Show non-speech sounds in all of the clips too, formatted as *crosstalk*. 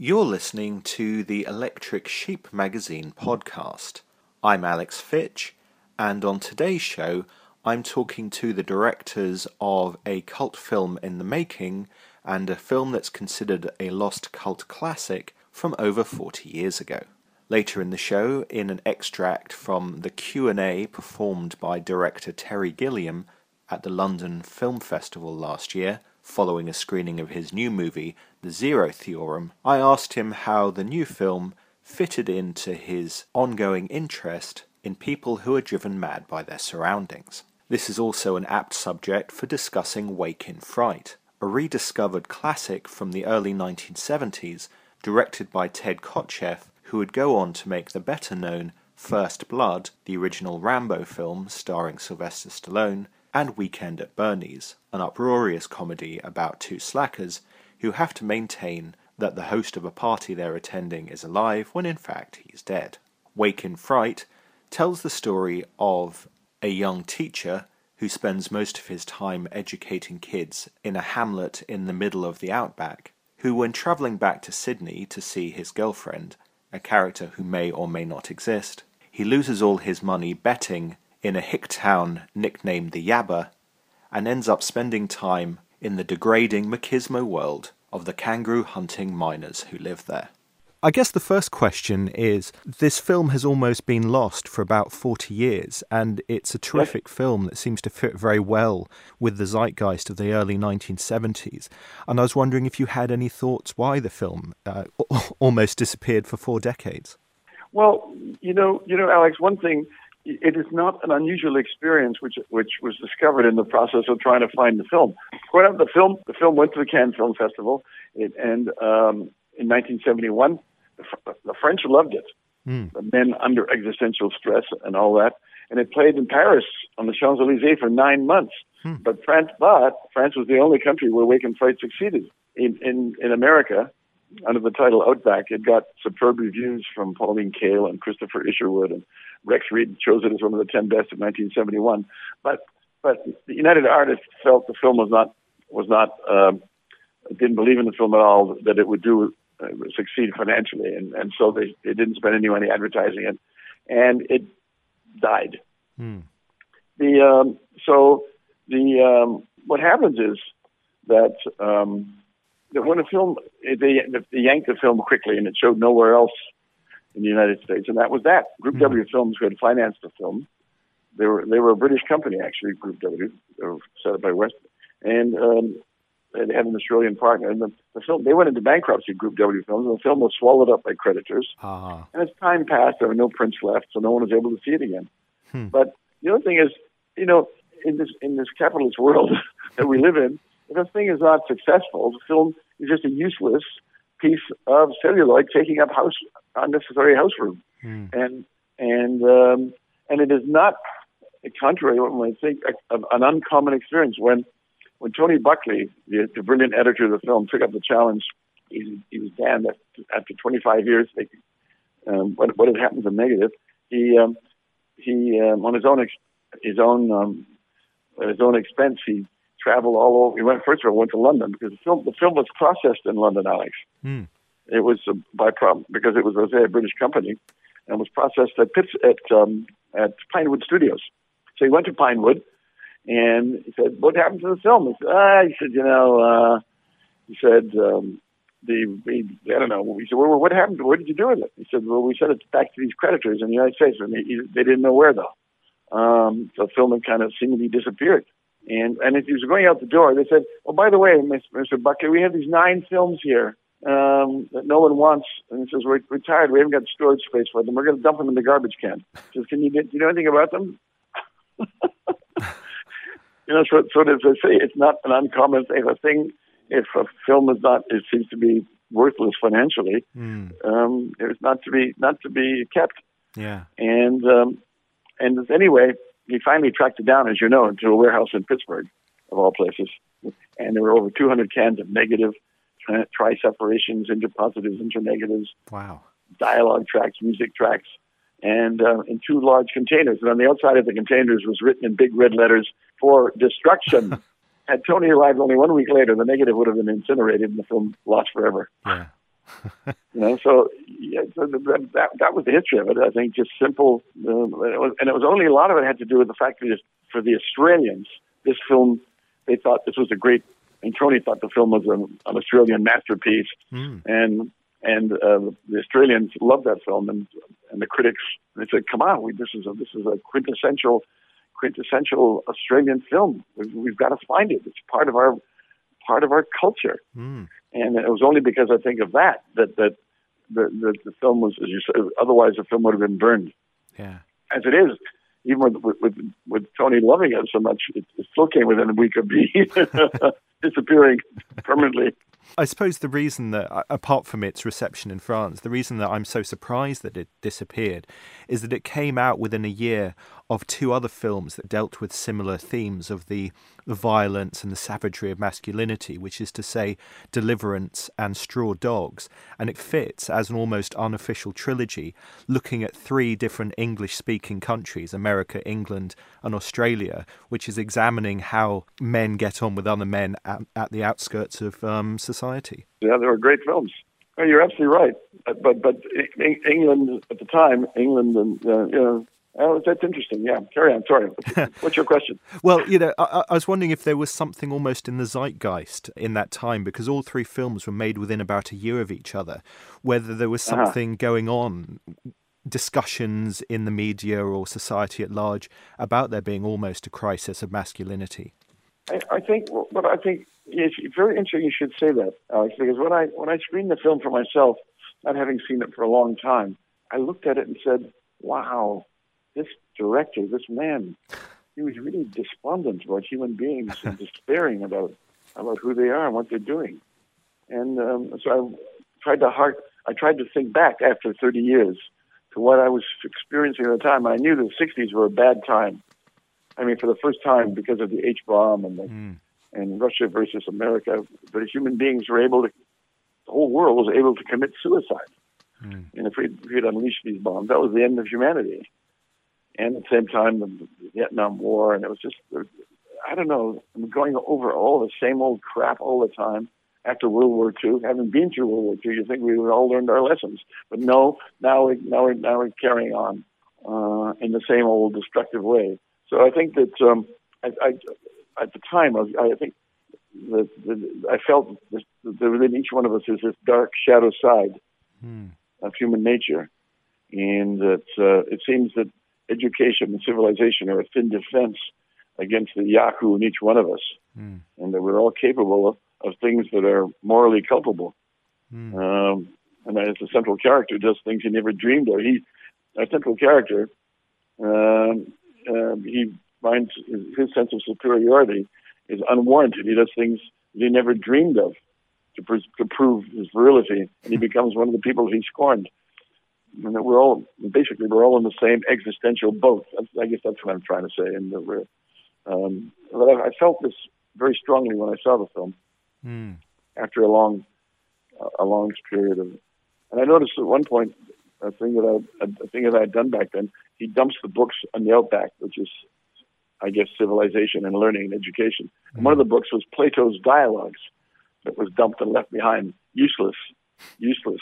You're listening to the Electric Sheep Magazine podcast. I'm Alex Fitch, and on today's show, I'm talking to the directors of a cult film in the making and a film that's considered a lost cult classic from over 40 years ago. Later in the show, in an extract from the Q&A performed by director Terry Gilliam at the London Film Festival last year, following a screening of his new movie, The Zero Theorem, I asked him how the new film fitted into his ongoing interest in people who are driven mad by their surroundings. This is also an apt subject for discussing Wake in Fright, a rediscovered classic from the early 1970s, directed by Ted Kotcheff, who would go on to make the better known First Blood, the original Rambo film starring Sylvester Stallone, and Weekend at Bernie's, an uproarious comedy about two slackers who have to maintain that the host of a party they're attending is alive when in fact he's dead. Wake in Fright tells the story of a young teacher who spends most of his time educating kids in a hamlet in the middle of the outback, who, when travelling back to Sydney to see his girlfriend, a character who may or may not exist, he loses all his money betting in a hick town nicknamed the Yabba and ends up spending time in the degrading machismo world of the kangaroo hunting miners who live there. I guess the first question is this film has almost been lost for about 40 years, and it's a terrific yes. film that seems to fit very well with the zeitgeist of the early 1970s. And I was wondering if you had any thoughts why the film uh, *laughs* almost disappeared for four decades. Well, you know, you know, Alex, one thing it is not an unusual experience, which which was discovered in the process of trying to find the film. Quite the film, the film went to the Cannes Film Festival, it, and um, in 1971, the, the French loved it. Mm. The men under existential stress and all that, and it played in Paris on the Champs Elysees for nine months. Hmm. But France, but France was the only country where Wake in Fright succeeded. In in in America, under the title Outback, it got superb reviews from Pauline Kael and Christopher Isherwood, and Rex Reed chose it as one of the ten best of 1971. But but the United Artists felt the film was not was not um, didn't believe in the film at all that it would do uh, succeed financially, and and so they they didn't spend any money advertising it, and it died. Hmm. The um, so the um, what happens is that um, that when a film they, they yanked the film quickly and it showed nowhere else in the United States, and that was that. Group mm-hmm. W Films, who had financed the film, they were they were a British company actually. Group W, they were set up by West, and um, they had an Australian partner. And the, the film they went into bankruptcy. Group W Films, and the film was swallowed up by creditors. Uh-huh. And as time passed, there were no prints left, so no one was able to see it again. Hmm. But the other thing is, you know, in this in this capitalist world *laughs* that we live in, if a thing is not successful, the film is just a useless piece of celluloid taking up house unnecessary house room, mm. and and um, and it is not contrary to what might think an uncommon experience when when Tony Buckley, the, the brilliant editor of the film, took up the challenge. He, he was damned after 25 years. They, um, what, what had happened to negative? He um, he um, on his own ex- his own um, at his own expense he traveled all over. He went first of all went to London because the film the film was processed in London, Alex. Mm. It was uh, by problem because it was a British company and was processed at Pitts, at um, at Pinewood Studios. So he went to Pinewood and he said, "What happened to the film?" He said, "Ah," he said, "You know," uh, he said, um, "the we, I don't know." He said, "Well, what happened? What did you do with it?" He said, "Well, we sent it back to these creditors in the United States, and they, they didn't know where though." Um, the film had kind of seemingly disappeared. And and as he was going out the door, they said, "Oh, by the way, Mr. Buckley, we have these nine films here um, that no one wants." And he says, "We're, we're tired. We haven't got storage space for them. We're going to dump them in the garbage can." He says, "Can you get? Do you know anything about them?" *laughs* you know, so so as I say, it's not an uncommon thing. A thing if a film is not, it seems to be worthless financially. Mm. Um, it's not to be not to be kept. Yeah. And um, and anyway, he finally tracked it down, as you know, into a warehouse in Pittsburgh, of all places. And there were over 200 cans of negative, tri separations, interpositives, internegatives. Wow. Dialogue tracks, music tracks, and uh, in two large containers. And on the outside of the containers was written in big red letters for destruction. *laughs* Had Tony arrived only one week later, the negative would have been incinerated and the film lost forever. Yeah. *laughs* you know, so, yeah, so that, that that was the history of it. I think just simple, uh, and, it was, and it was only a lot of it had to do with the fact that for the Australians, this film they thought this was a great. And Tony thought the film was an, an Australian masterpiece, mm. and and uh, the Australians loved that film, and and the critics they said, "Come on, we, this is a this is a quintessential quintessential Australian film. We've, we've got to find it. It's part of our part of our culture." Mm. And it was only because I think of that that that the the, the film was, as you said, otherwise the film would have been burned. Yeah. As it is, even with with with, with Tony loving it so much, it, it still came within a week of being *laughs* disappearing permanently. I suppose the reason that, apart from its reception in France, the reason that I'm so surprised that it disappeared is that it came out within a year of two other films that dealt with similar themes of the, the violence and the savagery of masculinity, which is to say, Deliverance and Straw Dogs. And it fits as an almost unofficial trilogy, looking at three different English speaking countries America, England, and Australia, which is examining how men get on with other men at, at the outskirts of um, society. Yeah, they were great films. Oh, you're absolutely right. But but England at the time, England and uh, you know Oh, that's interesting. Yeah, carry on. Sorry. What's your question? *laughs* well, you know, I, I, was wondering if there was something almost in the zeitgeist in that time, because all three films were made within about a year of each other. Whether there was uh-huh. something uh-huh. going on, discussions in the media or society at large about there being almost a crisis of masculinity. I, I think. What I think is very interesting. You should say that, Alex, because when I when I screened the film for myself, not having seen it for a long time, I looked at it and said, "Wow." this director, this man, he was really despondent about human beings and *laughs* despairing about about who they are and what they're doing. And um, so I tried to heart, I tried to think back after 30 years to what I was experiencing at the time. I knew the 60s were a bad time. I mean, for the first time, because of the H bomb and the, mm. and Russia versus America, the human beings were able to, the whole world was able to commit suicide. Mm. And if we had unleashed these bombs, that was the end of humanity and at the same time the Vietnam War, and it was just I don't know, I'm going over all the same old crap all the time. After World War II, having been through World War II, you think we would all learned our lessons, but no, now we now we're now we're carrying on uh, in the same old destructive way. So I think that um, I, I, at the time I, I think that, that I felt that within each one of us is this dark shadow side hmm. of human nature, and that uh, it seems that education and civilization are a thin defense against the Yahoo in each one of us, mm. and that we're all capable of, of things that are morally culpable. Mm. Um, and as the central character does things he never dreamed of. He, our central character, um, uh, he finds his, sense of superiority is unwarranted. He does things that he never dreamed of to, pr- to prove his virility, and he becomes one of the people he scorned and that we're all basically we're all in the same existential boat. I guess that's what I'm trying to say. And that we're, um, but I, I felt this very strongly when I saw the film mm. after a long, a long period of. And I noticed at one point a thing that I a thing that I had done back then. He dumps the books on the outback, which is, I guess, civilization and learning and education. Mm. And one of the books was Plato's Dialogues, that was dumped and left behind, useless, useless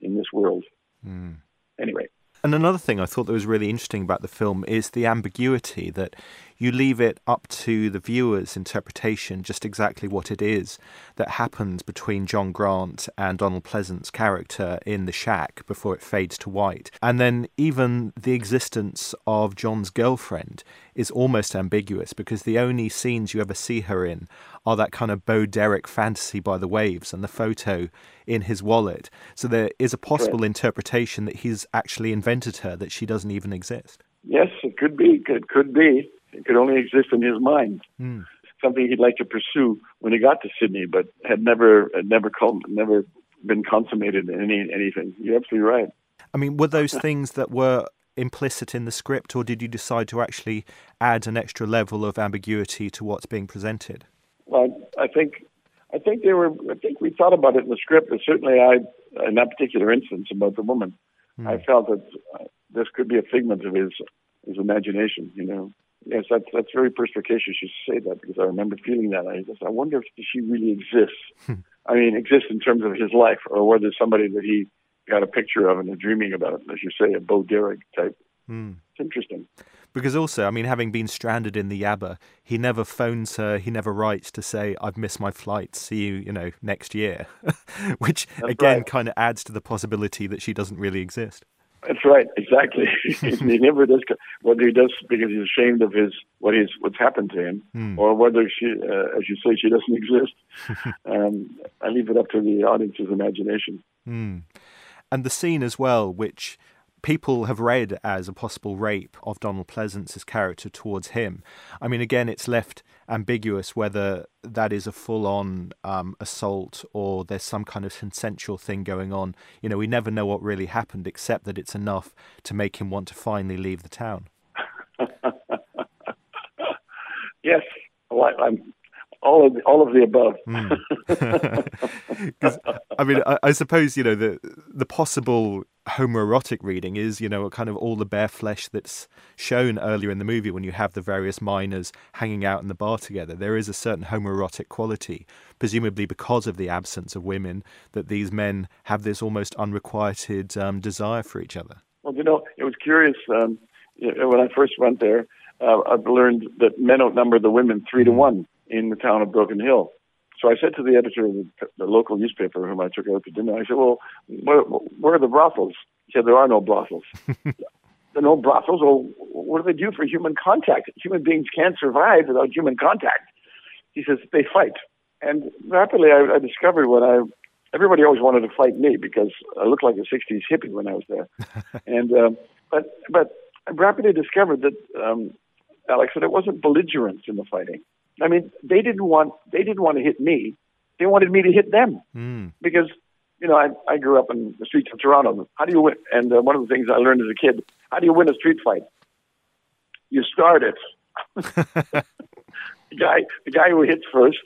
in this world. Mm. Anyway. And another thing I thought that was really interesting about the film is the ambiguity that you leave it up to the viewer's interpretation just exactly what it is that happens between John Grant and Donald Pleasence's character in the shack before it fades to white. And then even the existence of John's girlfriend is almost ambiguous because the only scenes you ever see her in are that kind of Bo Derek fantasy by the waves and the photo in his wallet. So there is a possible right. interpretation that he's actually invented her, that she doesn't even exist. Yes, it could be. It could be. It could only exist in his mind. Mm. Something he'd like to pursue when he got to Sydney, but had never had never never been consummated in any anything. You're absolutely right. I mean, were those things that were implicit in the script, or did you decide to actually add an extra level of ambiguity to what's being presented? Well, I think I think they were. I think we thought about it in the script, but certainly I, in that particular instance about the woman, mm. I felt that this could be a figment of his his imagination. You know, yes, that's that's very perspicacious you say that because I remember feeling that. I just I wonder if she really exists. Hmm. I mean, exists in terms of his life, or whether somebody that he got a picture of and is dreaming about, as you say, a Bo Derek type. Mm. It's interesting. Because also, I mean, having been stranded in the Yabba, he never phones her, he never writes to say, I've missed my flight, see you, you know, next year. *laughs* Which, That's again, right. kind of adds to the possibility that she doesn't really exist. That's right, exactly. *laughs* he *laughs* never does. Whether he does because he's ashamed of his what is what's happened to him, hmm. or whether she, uh, as you say, she doesn't exist. *laughs* um, I leave it up to the audience's imagination. Hmm. And the scene as well, which people have read as a possible rape of Donald Pleasence's character towards him. I mean, again, it's left ambiguous whether that is a full on um, assault or there's some kind of consensual thing going on. You know, we never know what really happened except that it's enough to make him want to finally leave the town. *laughs* yes. Well, I'm all of the, all of the above. *laughs* *laughs* Mm. I mean, I, I, suppose you know the the possible homoerotic reading is you know kind of all the bare flesh that's shown earlier in the movie when you have the various miners hanging out in the bar together. There is a certain homoerotic quality, presumably because of the absence of women, that these men have this almost unrequited um, desire for each other. Well, you know, it was curious um, when I first went there. Uh, I've learned that men outnumber the women three to mm. one in the town of Broken Hill. So I said to the editor of the, the local newspaper, whom I took out to dinner, I said, "Well, where, where are the brothels?" He said, "There are no brothels." *laughs* there are no brothels. Well, what do they do for human contact? Human beings can't survive without human contact. He says they fight, and rapidly I, I discovered what I. Everybody always wanted to fight me because I looked like a '60s hippie when I was there, *laughs* and um, but but I rapidly discovered that um, Alex that it wasn't belligerence in the fighting I mean, they didn't want they didn't want to hit me. They wanted me to hit them mm. because you know I I grew up in the streets of Toronto. How do you win? And uh, one of the things I learned as a kid: how do you win a street fight? You start it. *laughs* the guy the guy who hits first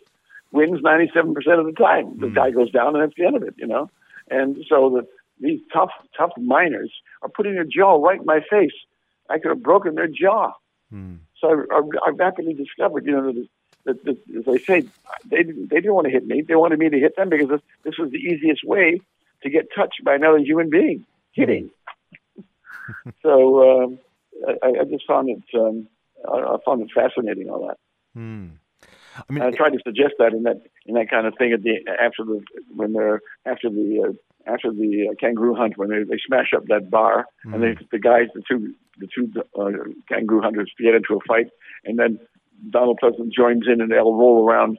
wins ninety seven percent of the time. The mm. guy goes down, and that's the end of it. You know, and so the these tough tough miners are putting their jaw right in my face. I could have broken their jaw. Mm. So I, I, I rapidly discovered, you know, as I say, they didn't, they didn't want to hit me. They wanted me to hit them because this, this was the easiest way to get touched by another human being, hitting. *laughs* so um, I, I just found it, um, I, I found it fascinating, all that. Hmm. I mean, I tried to suggest that in that in that kind of thing at the after the when they're after the uh, after the uh, kangaroo hunt when they, they smash up that bar mm. and they the guys the two the two uh, kangaroo hunters get into a fight and then Donald Pleasence joins in and they'll roll around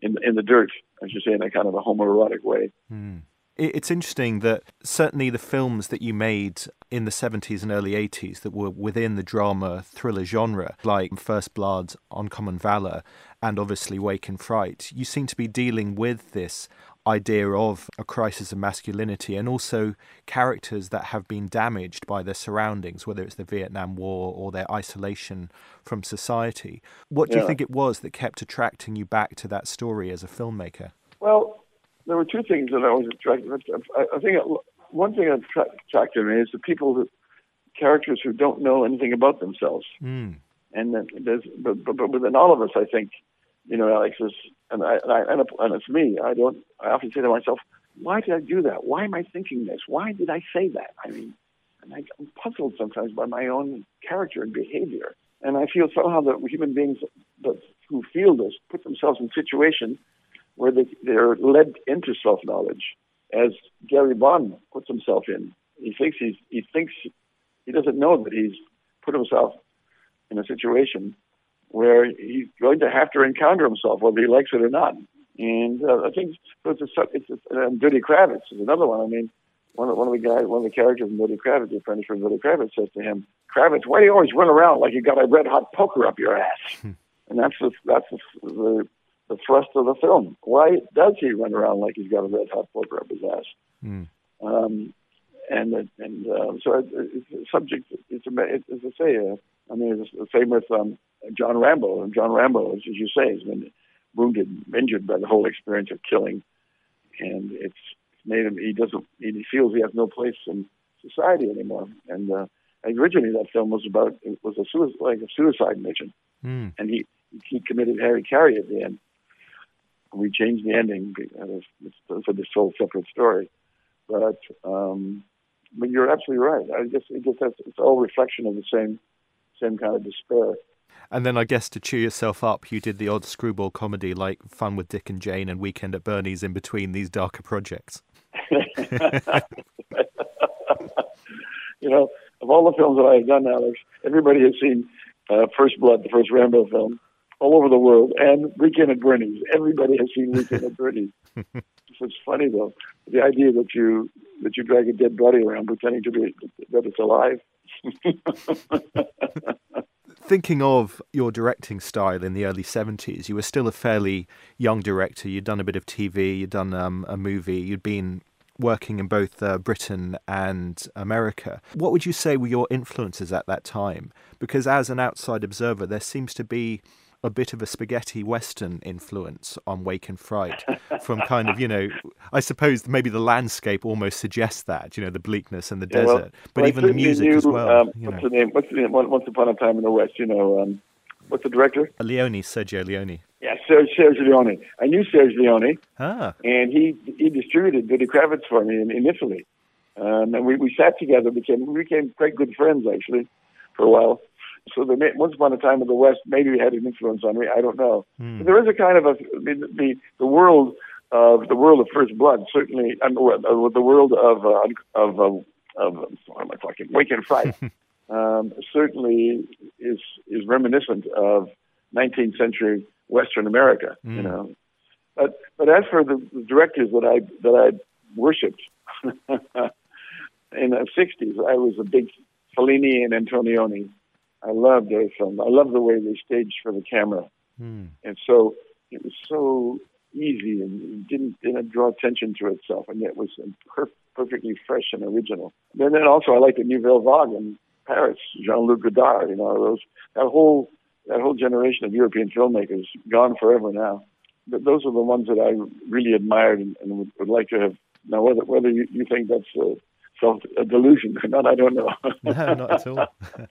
in in the dirt, as you say, in a kind of a homoerotic way. Mm. It's interesting that certainly the films that you made in the 70s and early 80s that were within the drama thriller genre, like First Blood, Uncommon Valor, and obviously Wake in Fright, you seem to be dealing with this idea of a crisis of masculinity and also characters that have been damaged by their surroundings, whether it's the Vietnam War or their isolation from society. What do yeah. you think it was that kept attracting you back to that story as a filmmaker? Well, there were two things that I was attracted. I, I think one thing that attracted me is the people, who, characters who don't know anything about themselves, mm. and then there's, but, but, but within all of us, I think you know, Alex is, and I, and, I, and it's me. I don't. I often say to myself, why did I do that? Why am I thinking this? Why did I say that? I mean, and I'm puzzled sometimes by my own character and behavior. And I feel somehow that human beings that, who feel this put themselves in situations where they, they're led into self-knowledge, as Gary Bond puts himself in. He thinks he's, he thinks he doesn't know that he's put himself in a situation where he's going to have to encounter himself, whether he likes it or not. And uh, I think so it's a, it's a, and Duddy Kravitz is another one. I mean, one of, one of the guys, one of the characters in Duddy Kravitz, the apprentice from Duddy Kravitz, says to him, "Kravitz, why do you always run around like you got a red hot poker up your ass?" *laughs* And that's the that's the, the the thrust of the film. Why does he run around like he's got a red hot poker up his ass? Mm. Um, and and uh, so it's a subject. It's a, it's, as I say, uh, I mean, it's the same with um, John Rambo. And John Rambo, as you say, has been wounded, injured by the whole experience of killing, and it's made him. He doesn't. He feels he has no place in society anymore. And uh, originally, that film was about it was a suicide, like a suicide mission, mm. and he he committed hara-kiri at the end. we changed the ending. It's, it's a whole separate story. But um, but you're absolutely right. I guess it just has, it's all reflection of the same same kind of despair. And then I guess to cheer yourself up, you did the odd screwball comedy like Fun with Dick and Jane and Weekend at Bernie's in between these darker projects. *laughs* *laughs* you know, of all the films that I've done, Alex, everybody has seen uh, First Blood, the first Rambo film, all over the world, and Weekend at Bernie's. Everybody has seen Weekend at Bernie's. *laughs* it's funny though, the idea that you that you drag a dead body around pretending to be that it's alive. Thinking of your directing style in the early 70s, you were still a fairly young director. You'd done a bit of TV, you'd done um, a movie, you'd been working in both uh, Britain and America. What would you say were your influences at that time? Because as an outside observer, there seems to be a bit of a spaghetti western influence on Wake in Fright from kind of, you know, I suppose maybe the landscape almost suggests that, you know, the bleakness and the yeah, desert, well, but well, even the music as well. Um, what's know. the name? What's the name? Once Upon a Time in the West, you know, um, what's the director? Leone, Sergio Leone. Yeah, Sergio, Sergio Leone. I knew Sergio Leone, ah. and he he distributed Duddy Kravitz for me in, in Italy. Um, and we, we sat together, became we became quite good friends actually for a while so the once upon a time in the West maybe had an influence on me. I don't know. Mm. There is a kind of a I mean, the the world of the world of First Blood certainly, I mean, the world of uh, of of, of what am I talking? Wake in Fright *laughs* um, certainly is is reminiscent of 19th century Western America. Mm. You hmm. know, but but as for the, the directors that I that I worshipped *laughs* in the 60s, I was a big Fellini and Antonioni I loved their film. I love the way they staged for the camera, mm. and so it was so easy and didn't didn't draw attention to itself, and yet was per- perfectly fresh and original. And then also I like the Nouvelle Vague in Paris, Jean-Luc Godard. You know those that whole that whole generation of European filmmakers gone forever now. But those are the ones that I really admired and, and would, would like to have. Now, whether whether you, you think that's a, self a delusion *laughs* or not, I don't know. *laughs* no, not at all. *laughs*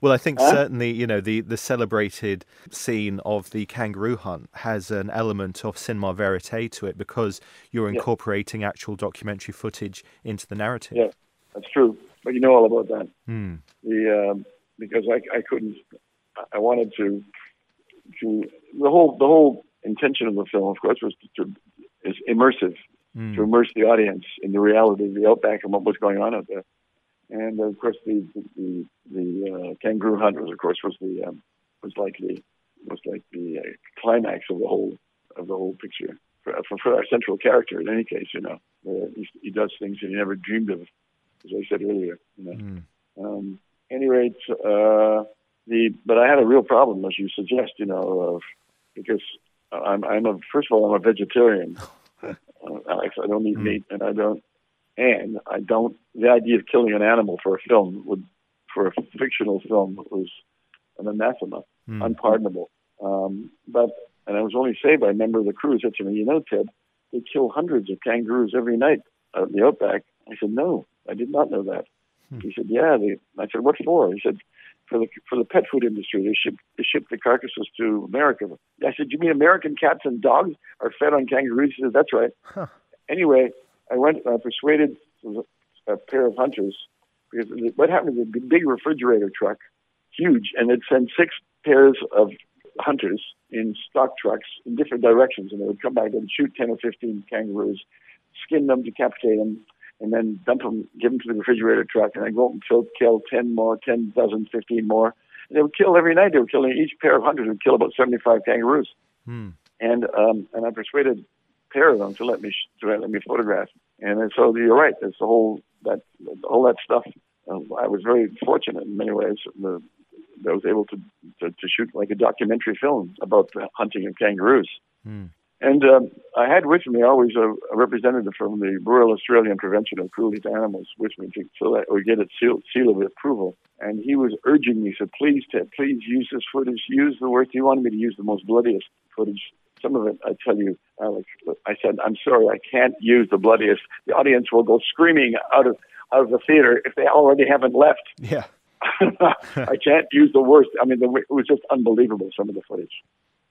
Well, I think huh? certainly, you know, the, the celebrated scene of the kangaroo hunt has an element of cinema verite to it because you're incorporating yeah. actual documentary footage into the narrative. Yeah, that's true. But you know all about that. Mm. The um, because I, I couldn't. I wanted to to the whole the whole intention of the film, of course, was to, to is immersive mm. to immerse the audience in the reality of the outback and what was going on out there. And of course, the the the uh, kangaroo hunt was, of course, was the um, was like the was like the uh, climax of the whole of the whole picture for, for, for our central character. In any case, you know, uh, he, he does things that he never dreamed of, as I said earlier. You know. Mm. Um, any rate, uh, the but I had a real problem, as you suggest, you know, of because I'm I'm a first of all I'm a vegetarian, *laughs* Alex. I don't eat mm. meat, and I don't and I don't. The idea of killing an animal for a film would, for a fictional film, was an anathema, mm. unpardonable. Um, but and I was only saved by a member of the crew who said to me, "You know, Ted, they kill hundreds of kangaroos every night out in the outback." I said, "No, I did not know that." Mm. He said, "Yeah." They, I said, "What for?" He said, "For the for the pet food industry. They ship they ship the carcasses to America." I said, "You mean American cats and dogs are fed on kangaroos?" He said, "That's right." Huh. Anyway, I went. I persuaded a pair of hunters because what happened is a big refrigerator truck, huge, and it sent six pairs of hunters in stock trucks in different directions, and they would come back and shoot ten or fifteen kangaroos, skin them, decapitate them, and then dump them, give them to the refrigerator truck, and then go out and kill, kill ten more, ten dozen, fifteen more. And they would kill every night. They were killing each pair of hunters would kill about seventy-five kangaroos. Hmm. And um, and I persuaded a pair of them to let me to let me photograph. And so you're right. It's the whole that all that stuff. Um, I was very fortunate in many ways. The, I was able to, to, to shoot like a documentary film about the hunting of kangaroos. Mm. And um, I had with me always a, a, representative from the Royal Australian Prevention of Cruelty to Animals with me to, so that we get a seal, seal of approval. And he was urging me, said, please, Ted, please use this footage. Use the worst. He wanted me to use the most bloodiest footage some of it, I tell you, Alex, I said, I'm sorry, I can't use the bloodiest. The audience will go screaming out of out of the theater if they already haven't left. Yeah. *laughs* I can't use the worst. I mean, the, it was just unbelievable, some of the footage.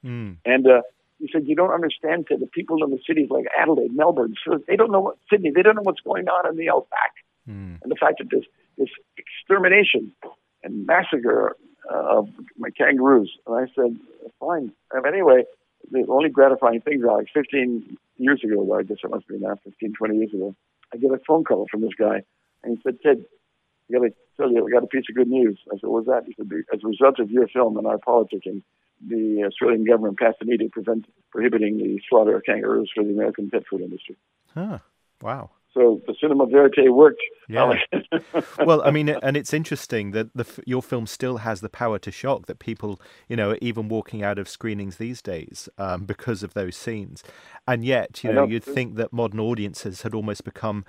Mm. And uh, He said, "You don't understand that the people in the cities like Adelaide, Melbourne, they don't know what Sydney, they don't know what's going on in the outback, mm. and the fact that this this extermination and massacre uh, of my kangaroos." And I said, "Fine." And anyway, the only gratifying thing, is Alex, 15 years ago, I guess it must be now, 15, 20 years ago, I get a phone call from this guy, and he said, "Ted, I got to tell you, we got a piece of good news." I said, "What's that?" He said, "As a result of your film and our politicking." The Australian government passed edict prevent, prohibiting the slaughter of kangaroos for the American pet food industry. Huh. Wow. So the cinema verite worked. Yeah. *laughs* well, I mean, and it's interesting that the, your film still has the power to shock that people, you know, even walking out of screenings these days um, because of those scenes. And yet, you know, know, you'd think that modern audiences had almost become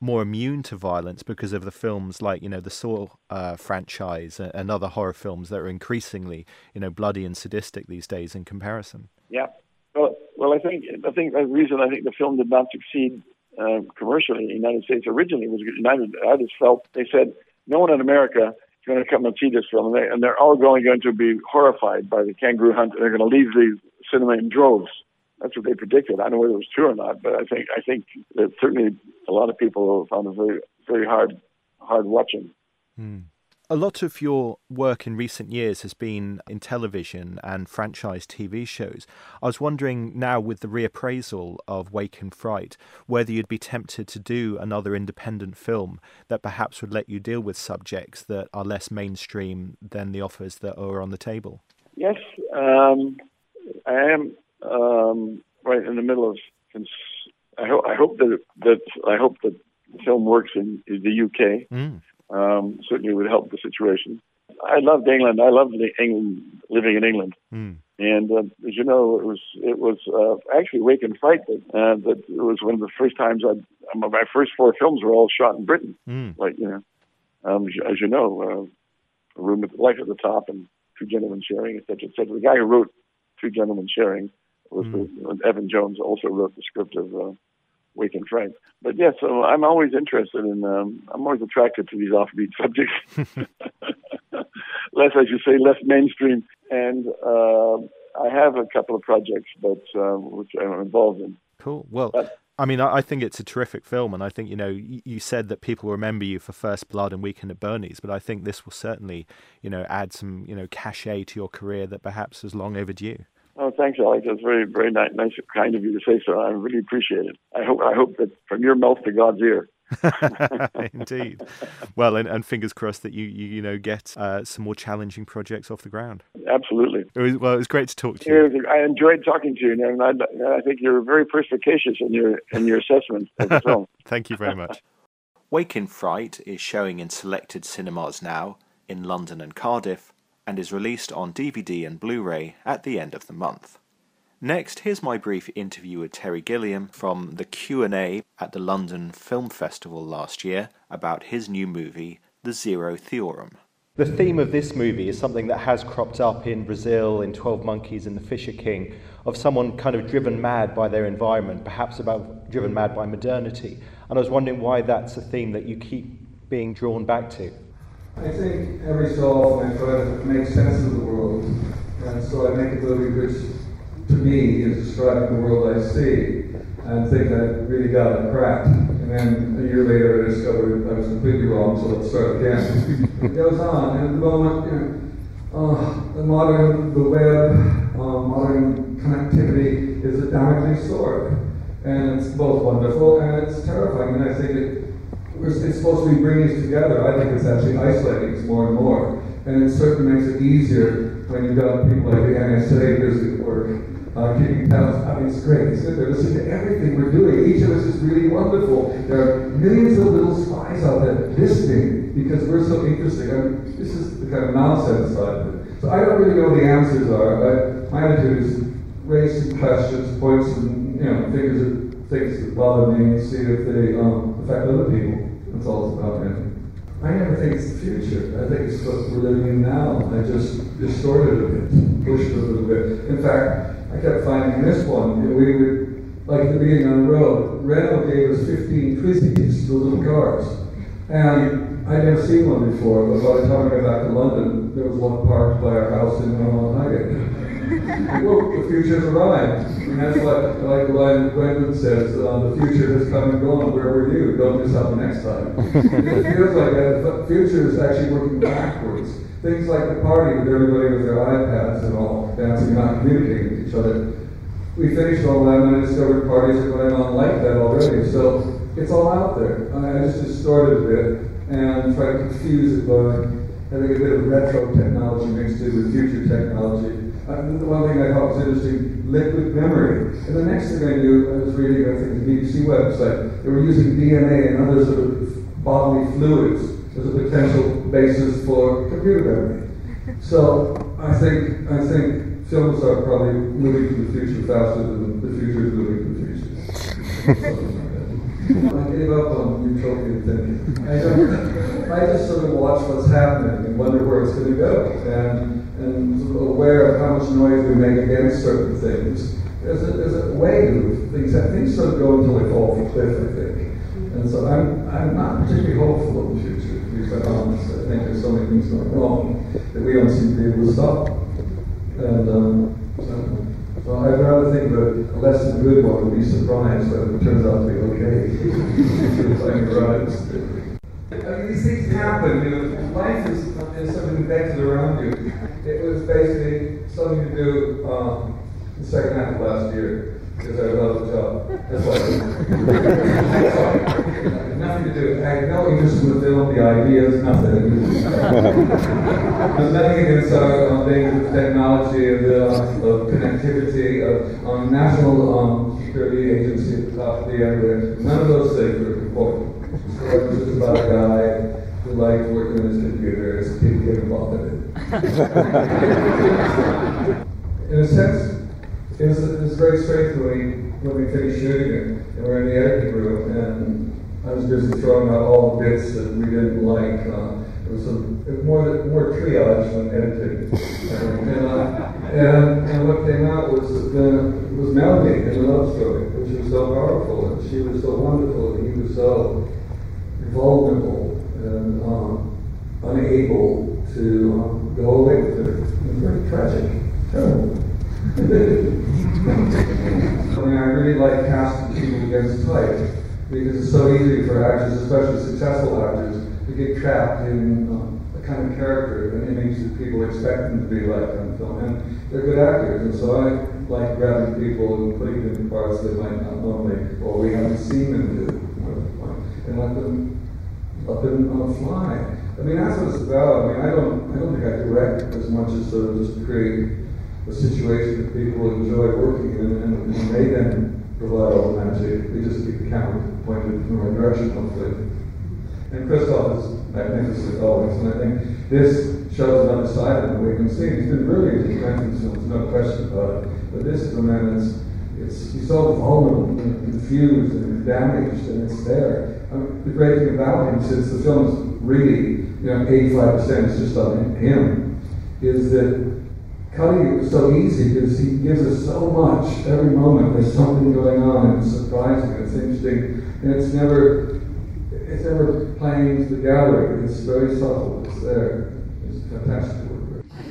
more immune to violence because of the films like you know the Saw uh, franchise and other horror films that are increasingly you know bloody and sadistic these days in comparison. Yeah, well, well, I think I think the reason I think the film did not succeed uh, commercially in the United States originally was United I just felt they said no one in America is going to come and see this film, and, they, they're all going, going to be horrified by the kangaroo hunt. They're going to leave the cinema in droves. That's what they predicted. I don't know whether it was true or not, but I think I think that certainly a lot of people found it very very hard hard watching. Hmm. A lot of your work in recent years has been in television and franchise TV shows. I was wondering now, with the reappraisal of Wake in Fright, whether you'd be tempted to do another independent film that perhaps would let you deal with subjects that are less mainstream than the offers that are on the table. Yes, um, I am um, right in the middle of. I hope I hope that that I hope that the film works in, in the UK. Mm. Um, certainly would help the situation. I loved England. I loved England, living in England. Mm. And uh, as you know, it was it was uh, actually Wake in Fright that uh, that it was one of the first times I my first four films were all shot in Britain. Mm. Like you know, um, as you know, uh, a room with life at the top and two gentlemen sharing, etc., etc. The guy who wrote Two Gentlemen Sharing was mm. the, Evan Jones also wrote the script of uh, Wake in Fright. But yeah, so I'm always interested in. Um, I'm always attracted to these offbeat *laughs* subjects. less, as you say, less mainstream. And uh, I have a couple of projects, but uh, which I'm involved in. Cool. Well. But, I mean, I think it's a terrific film, and I think you know you said that people remember you for First Blood and Weekend at Bernie's, but I think this will certainly you know add some you know cachet to your career that perhaps is long overdue. Oh, thanks, Alex. That's very, very nice, nice, kind of you to say so. I really appreciate it. I hope, I hope that from your mouth to God's ear. *laughs* Indeed. Well, and, and, fingers crossed that you, you, you know, get uh, some more challenging projects off the ground. Absolutely. It was, well, it was great to talk to you. I enjoyed talking to you, and I, I think you're very perspicacious in your in your assessment of the film. *laughs* Thank you very much. Wake in Fright is showing in selected cinemas now in London and Cardiff and is released on DVD and Blu ray at the end of the month. Next, here's my brief interview with Terry Gilliam from the Q&A at the London Film Festival last year about his new movie, The Zero Theorem. The theme of this movie is something that has cropped up in Brazil, in 12 Monkeys and The Fisher King, of someone kind of driven mad by their environment, perhaps about driven mad by modernity. And I was wondering why that's a theme that you keep being drawn back to. I think every so often I try to make sense of the world, and so I make a movie which, to me, is describing the world I see, and think I really got it cracked. And then a year later, I discovered I was completely wrong, so let's start again. *laughs* it goes on, and at the moment, you know, uh, the modern, the web, uh, modern connectivity is a Damocles sword, and it's both wonderful and it's terrifying. And I think it it's supposed to be bringing us together. I think it's actually isolating us more and more. And it certainly makes it easier when you've got people like the NSA busy or uh, keeping tabs. I mean, it's great. It's good. They're listening to everything we're doing. Each of us is really wonderful. There are millions of little spies out there listening because we're so interesting. I mean, this is the kind of nonsense side of it. So I don't really know what the answers are. I, my attitude is raise some questions, point some you know fingers at things that bother me, and see if they um, affect other people. That's all it's about, man. I never think it's the future. I think it's what we're living in now. I just distorted a bit, pushed it a little bit. In fact, I kept finding this one. We would, like at the beginning on the road, Renault gave us 15 Twizys, the little cars. And I'd never seen one before, but by the time I got back to London, there was one parked by our house in Normal Highgate. *laughs* well, the future's arrived. And that's what, like the line Gwendolyn says, uh, the future has come and gone. Where were you? Don't miss out the next time. *laughs* it feels like that. The future is actually working backwards. Things like the party with everybody with their iPads and all dancing, not communicating with each other. We finished all that and I discovered parties are going on like that already. So it's all out there. I just distorted a bit and tried to confuse it by having a bit of retro technology mixed in with future technology. Uh, the one thing I thought was interesting, liquid memory. And the next thing I knew, I was reading, I think, the BBC website, they were using DNA and other sort of bodily fluids as a potential basis for computer memory. *laughs* So I think I think films are probably moving to the future faster than the future is moving to the future. *laughs* I gave up on utopian thinking. I, I just sort of watch what's happening and wonder where it's going to go. And and sort of aware of how much noise we make against certain things. There's a, there's a way to things things sort of go until they fall off a cliff, I think. And so I'm, I'm not particularly hopeful of the future, to honest. I think there's so many things going wrong that we don't seem to be able to stop. And um, I'd rather think that a less than good one would be surprised that it turns out to be okay. *laughs* I mean, these things happen. You know, life is, is something invented around you. It was basically something to do um, the second half of last year because I love the job. That's why. Nothing to do. I had no interest in the film, the ideas, nothing. *laughs* There's nothing against our um, things of technology uh, of connectivity, of um, national um, security agency at the top of the end. None of those things are important. So it was just about a guy who liked working on his computer and people get involved in it. *laughs* in a sense, it was, it was very strange when we, when we finished shooting it and we're in the editing room and I was busy throwing out all the bits that we didn't like. Uh, it was, a, more, more triage than editing. and, uh, and, and, what came out was the, was Melody in the love story, which was so powerful and she was so wonderful and he was so vulnerable and um, unable to um, go away with her. It was very tragic, terrible. *laughs* I mean, I really like casting people against type because it's so easy for actors, especially successful actors, to get trapped in um, a kind of character, an image that people expect them to be like on film. And they're good actors, and so I like grabbing people and putting them in parts they might not normally, or we haven't seen them do, and let them up in on the fly. I mean, that's what it's about. I mean, I don't, I don't think I direct as much as sort of just create a situation that people enjoy working in, and, and they then all the magic. We just keep the camera pointed in the direction, hopefully. And Christoph is magnificent always, and I think this shows another side of him we can see. He's been brilliant in Quentin's films, no question about it. But this is a man that's it's, he's so vulnerable and confused and damaged, and it's there. I mean, the great thing about him, since the film is really, you know, 85% is just on him, is that cutting it was so easy because he gives us so much every moment. There's something going on, and it's surprising, it's interesting, and it's never, it's never playing to the gallery. It's very subtle. It's there. It's fantastic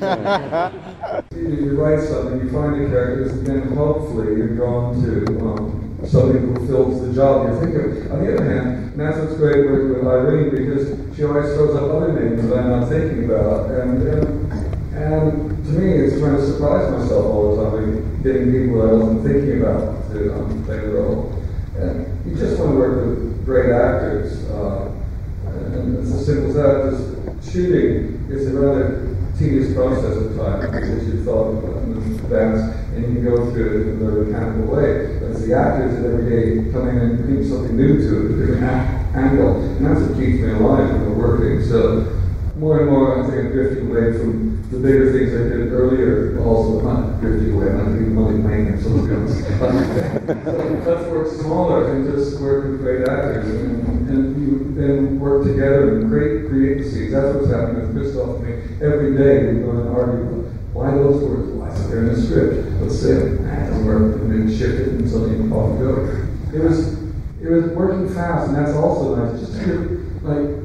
*laughs* you write something, you find a character, and then hopefully you're drawn to um, somebody who fulfills the job you think of. On the other hand, what's great working with Irene because she always throws up other names that I'm not thinking about. And, and, and to me, it's trying to surprise myself all the time, getting people I wasn't thinking about to um, play the role. And you just want to work with great actors. Uh, and it's as simple as that. Just shooting is a rather tedious process at times because you've thought in advance and you can go through it in a very mechanical way. But the actors that every day come in and bring something new to it, a different angle. And that's what keeps me alive when we're working. So more and more I think I'm drifting away from the bigger things I did earlier, also not drifting away, I'm not even money paying or something else. let's work smaller and just work with great actors and, and you then work together and create create the scenes. That's what's happening with Christoph and me every day we go and argue why those words? Why is there in the script? Let's say it doesn't work, and then shift it and something off and go. It was it was working fast, and that's also nice. Just to like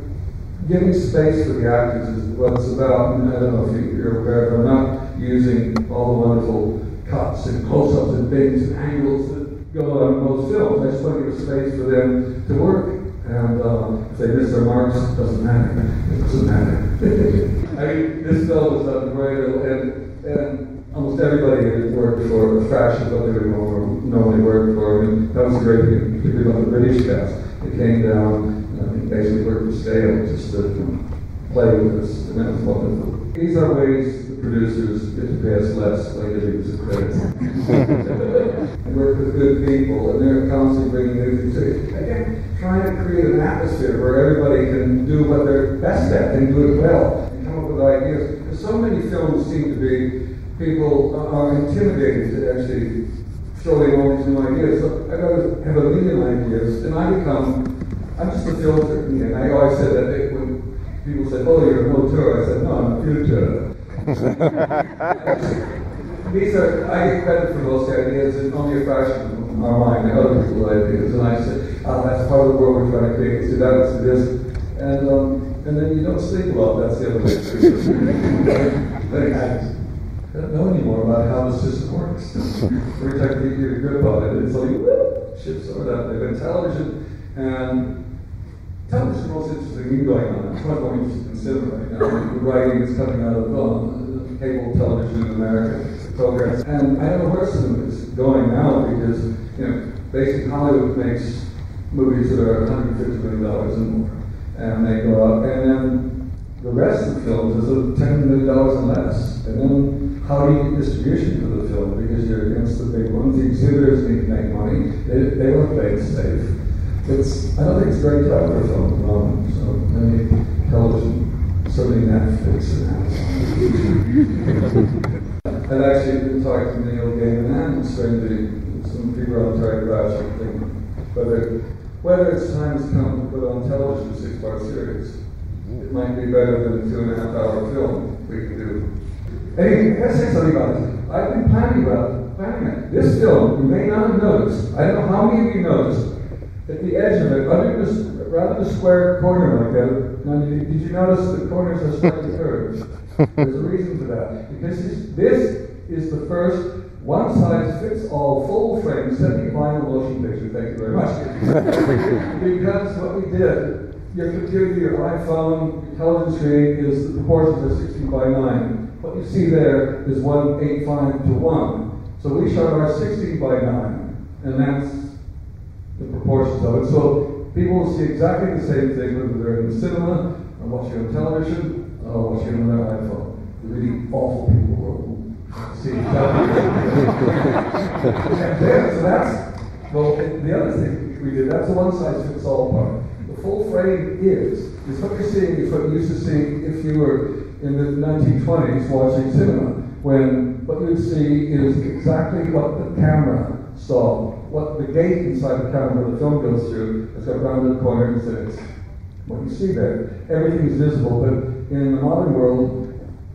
giving space for the actors is what it's about. And I don't know if you're aware, but I'm not using all the wonderful cuts and close-ups and things and angles that go on in most films. I just want to give space for them to work. And uh, if they miss their marks, it doesn't matter. It doesn't matter. *laughs* I mean, this film is done very little, and, and almost everybody worked for fraction of what they would normally work for. I mean, that was a great particularly about the British cast. It came down basically worked for scale just to play with us, and that was wonderful. These are ways the producers get to pay us less by giving us credits. *laughs* *laughs* work with good people, and they're constantly bringing new things. Again, trying to create an atmosphere where everybody can do what they're best at and do it well, and come up with ideas. Because so many films seem to be people are intimidated to actually throw in all these new ideas. So I got to have a million ideas, and I become I'm just a filter. And I always said that when people said, "Oh, you're a motor," I said, "No, I'm a future." *laughs* These are I get credit for those ideas, and only a fraction of our mind, other people's ideas. And I said, oh, "That's part of the world we're trying to create." So that, so this, and um, and then you don't sleep well. That's the other way. *laughs* I don't know anymore about how the system works. Every time you get a grip on it, it's like, whoop, shit's over that. They've been television and television is the most interesting thing going on. It's not going to cinema right now. The writing is coming out of um, cable television in America programs. And I don't know where cinema is going now because, you know, basically Hollywood makes movies that are $150 million and more. And they go out, and then the rest of the films is $10 million and less. And then how do you get distribution for the film? Because you're against the big ones. The exhibitors need to make money. They, they want to safe it's, I don't think it's very clever the moment. So maybe television, certainly Netflix and Amazon. I've actually been talking to Neil Gaiman and strangely some people on Terry Pratchett think whether whether it's time has come to put on television a six-part series. It might be better than a two and a half hour film we can do. Anyway, I say something about this. I've been planning about planning it. This film, you may not have noticed. I don't know how many of you noticed at the edge of it, under this rather the square corner like that. Now, did you notice the corners are slightly *laughs* curved? There's a reason for that. Because this, this is the first one size fits all full frame semi vinyl motion picture. Thank you very much. *laughs* because what we did, your computer, your iPhone, your television screen is the proportions are 16 by 9. What you see there is 185 to 1. So we shot our 16 by 9, and that's the proportions of it. So people will see exactly the same thing whether they're in the cinema or watching on television or watching on their iPhone. The really awful people will see exactly *laughs* So that's, well, the other thing we did, that's a one size fits all part. The full frame is, is what you're seeing is what you used to see if you were in the 1920s watching cinema, when what you'd see is exactly what the camera saw what the gate inside the camera where the film goes through has got rounded corners and it's what you see there. Everything is visible, but in the modern world,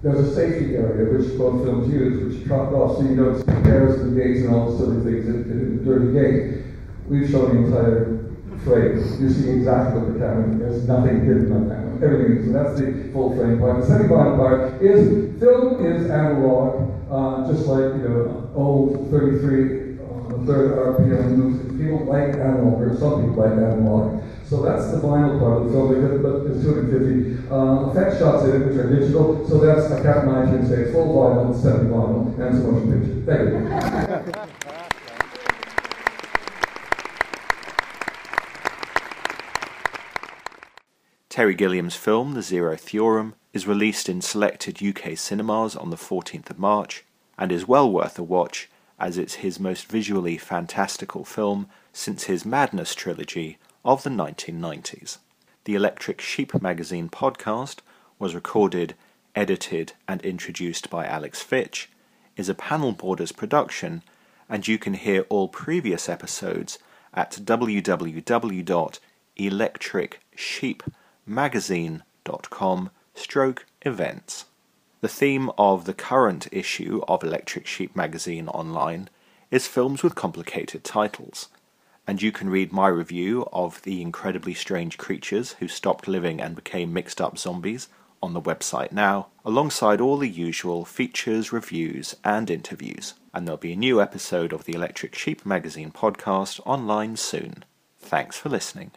there's a safety area which both films use, which chopped off so you don't see and gates and all the silly things in, in the dirty gate. We've shown the entire frame. You see exactly what the camera, there's nothing hidden on that one. Everything is, so that's the full frame part. The semi-vinyl part is, film is analog, uh, just like, you know, old 33 third RPM. People like analog, or some people like analog. So that's the vinyl part of the film, but there's 250 uh, effect shots in it, which are digital. So that's a Cat 19 say full vinyl, semi vinyl, and a motion picture. Thank you. Terry Gilliam's film, The Zero Theorem, is released in selected UK cinemas on the 14th of March and is well worth a watch as it's his most visually fantastical film since his Madness trilogy of the 1990s. The Electric Sheep Magazine podcast was recorded, edited, and introduced by Alex Fitch, is a Panel Borders production, and you can hear all previous episodes at www.electricsheepmagazine.com stroke events. The theme of the current issue of Electric Sheep magazine online is films with complicated titles, And you can read my review of the incredibly strange creatures who stopped living and became mixed up zombies on the website now, alongside all the usual features, reviews, and interviews. And there'll be a new episode of the Electric Sheep Magazine podcast online soon. Thanks for listening.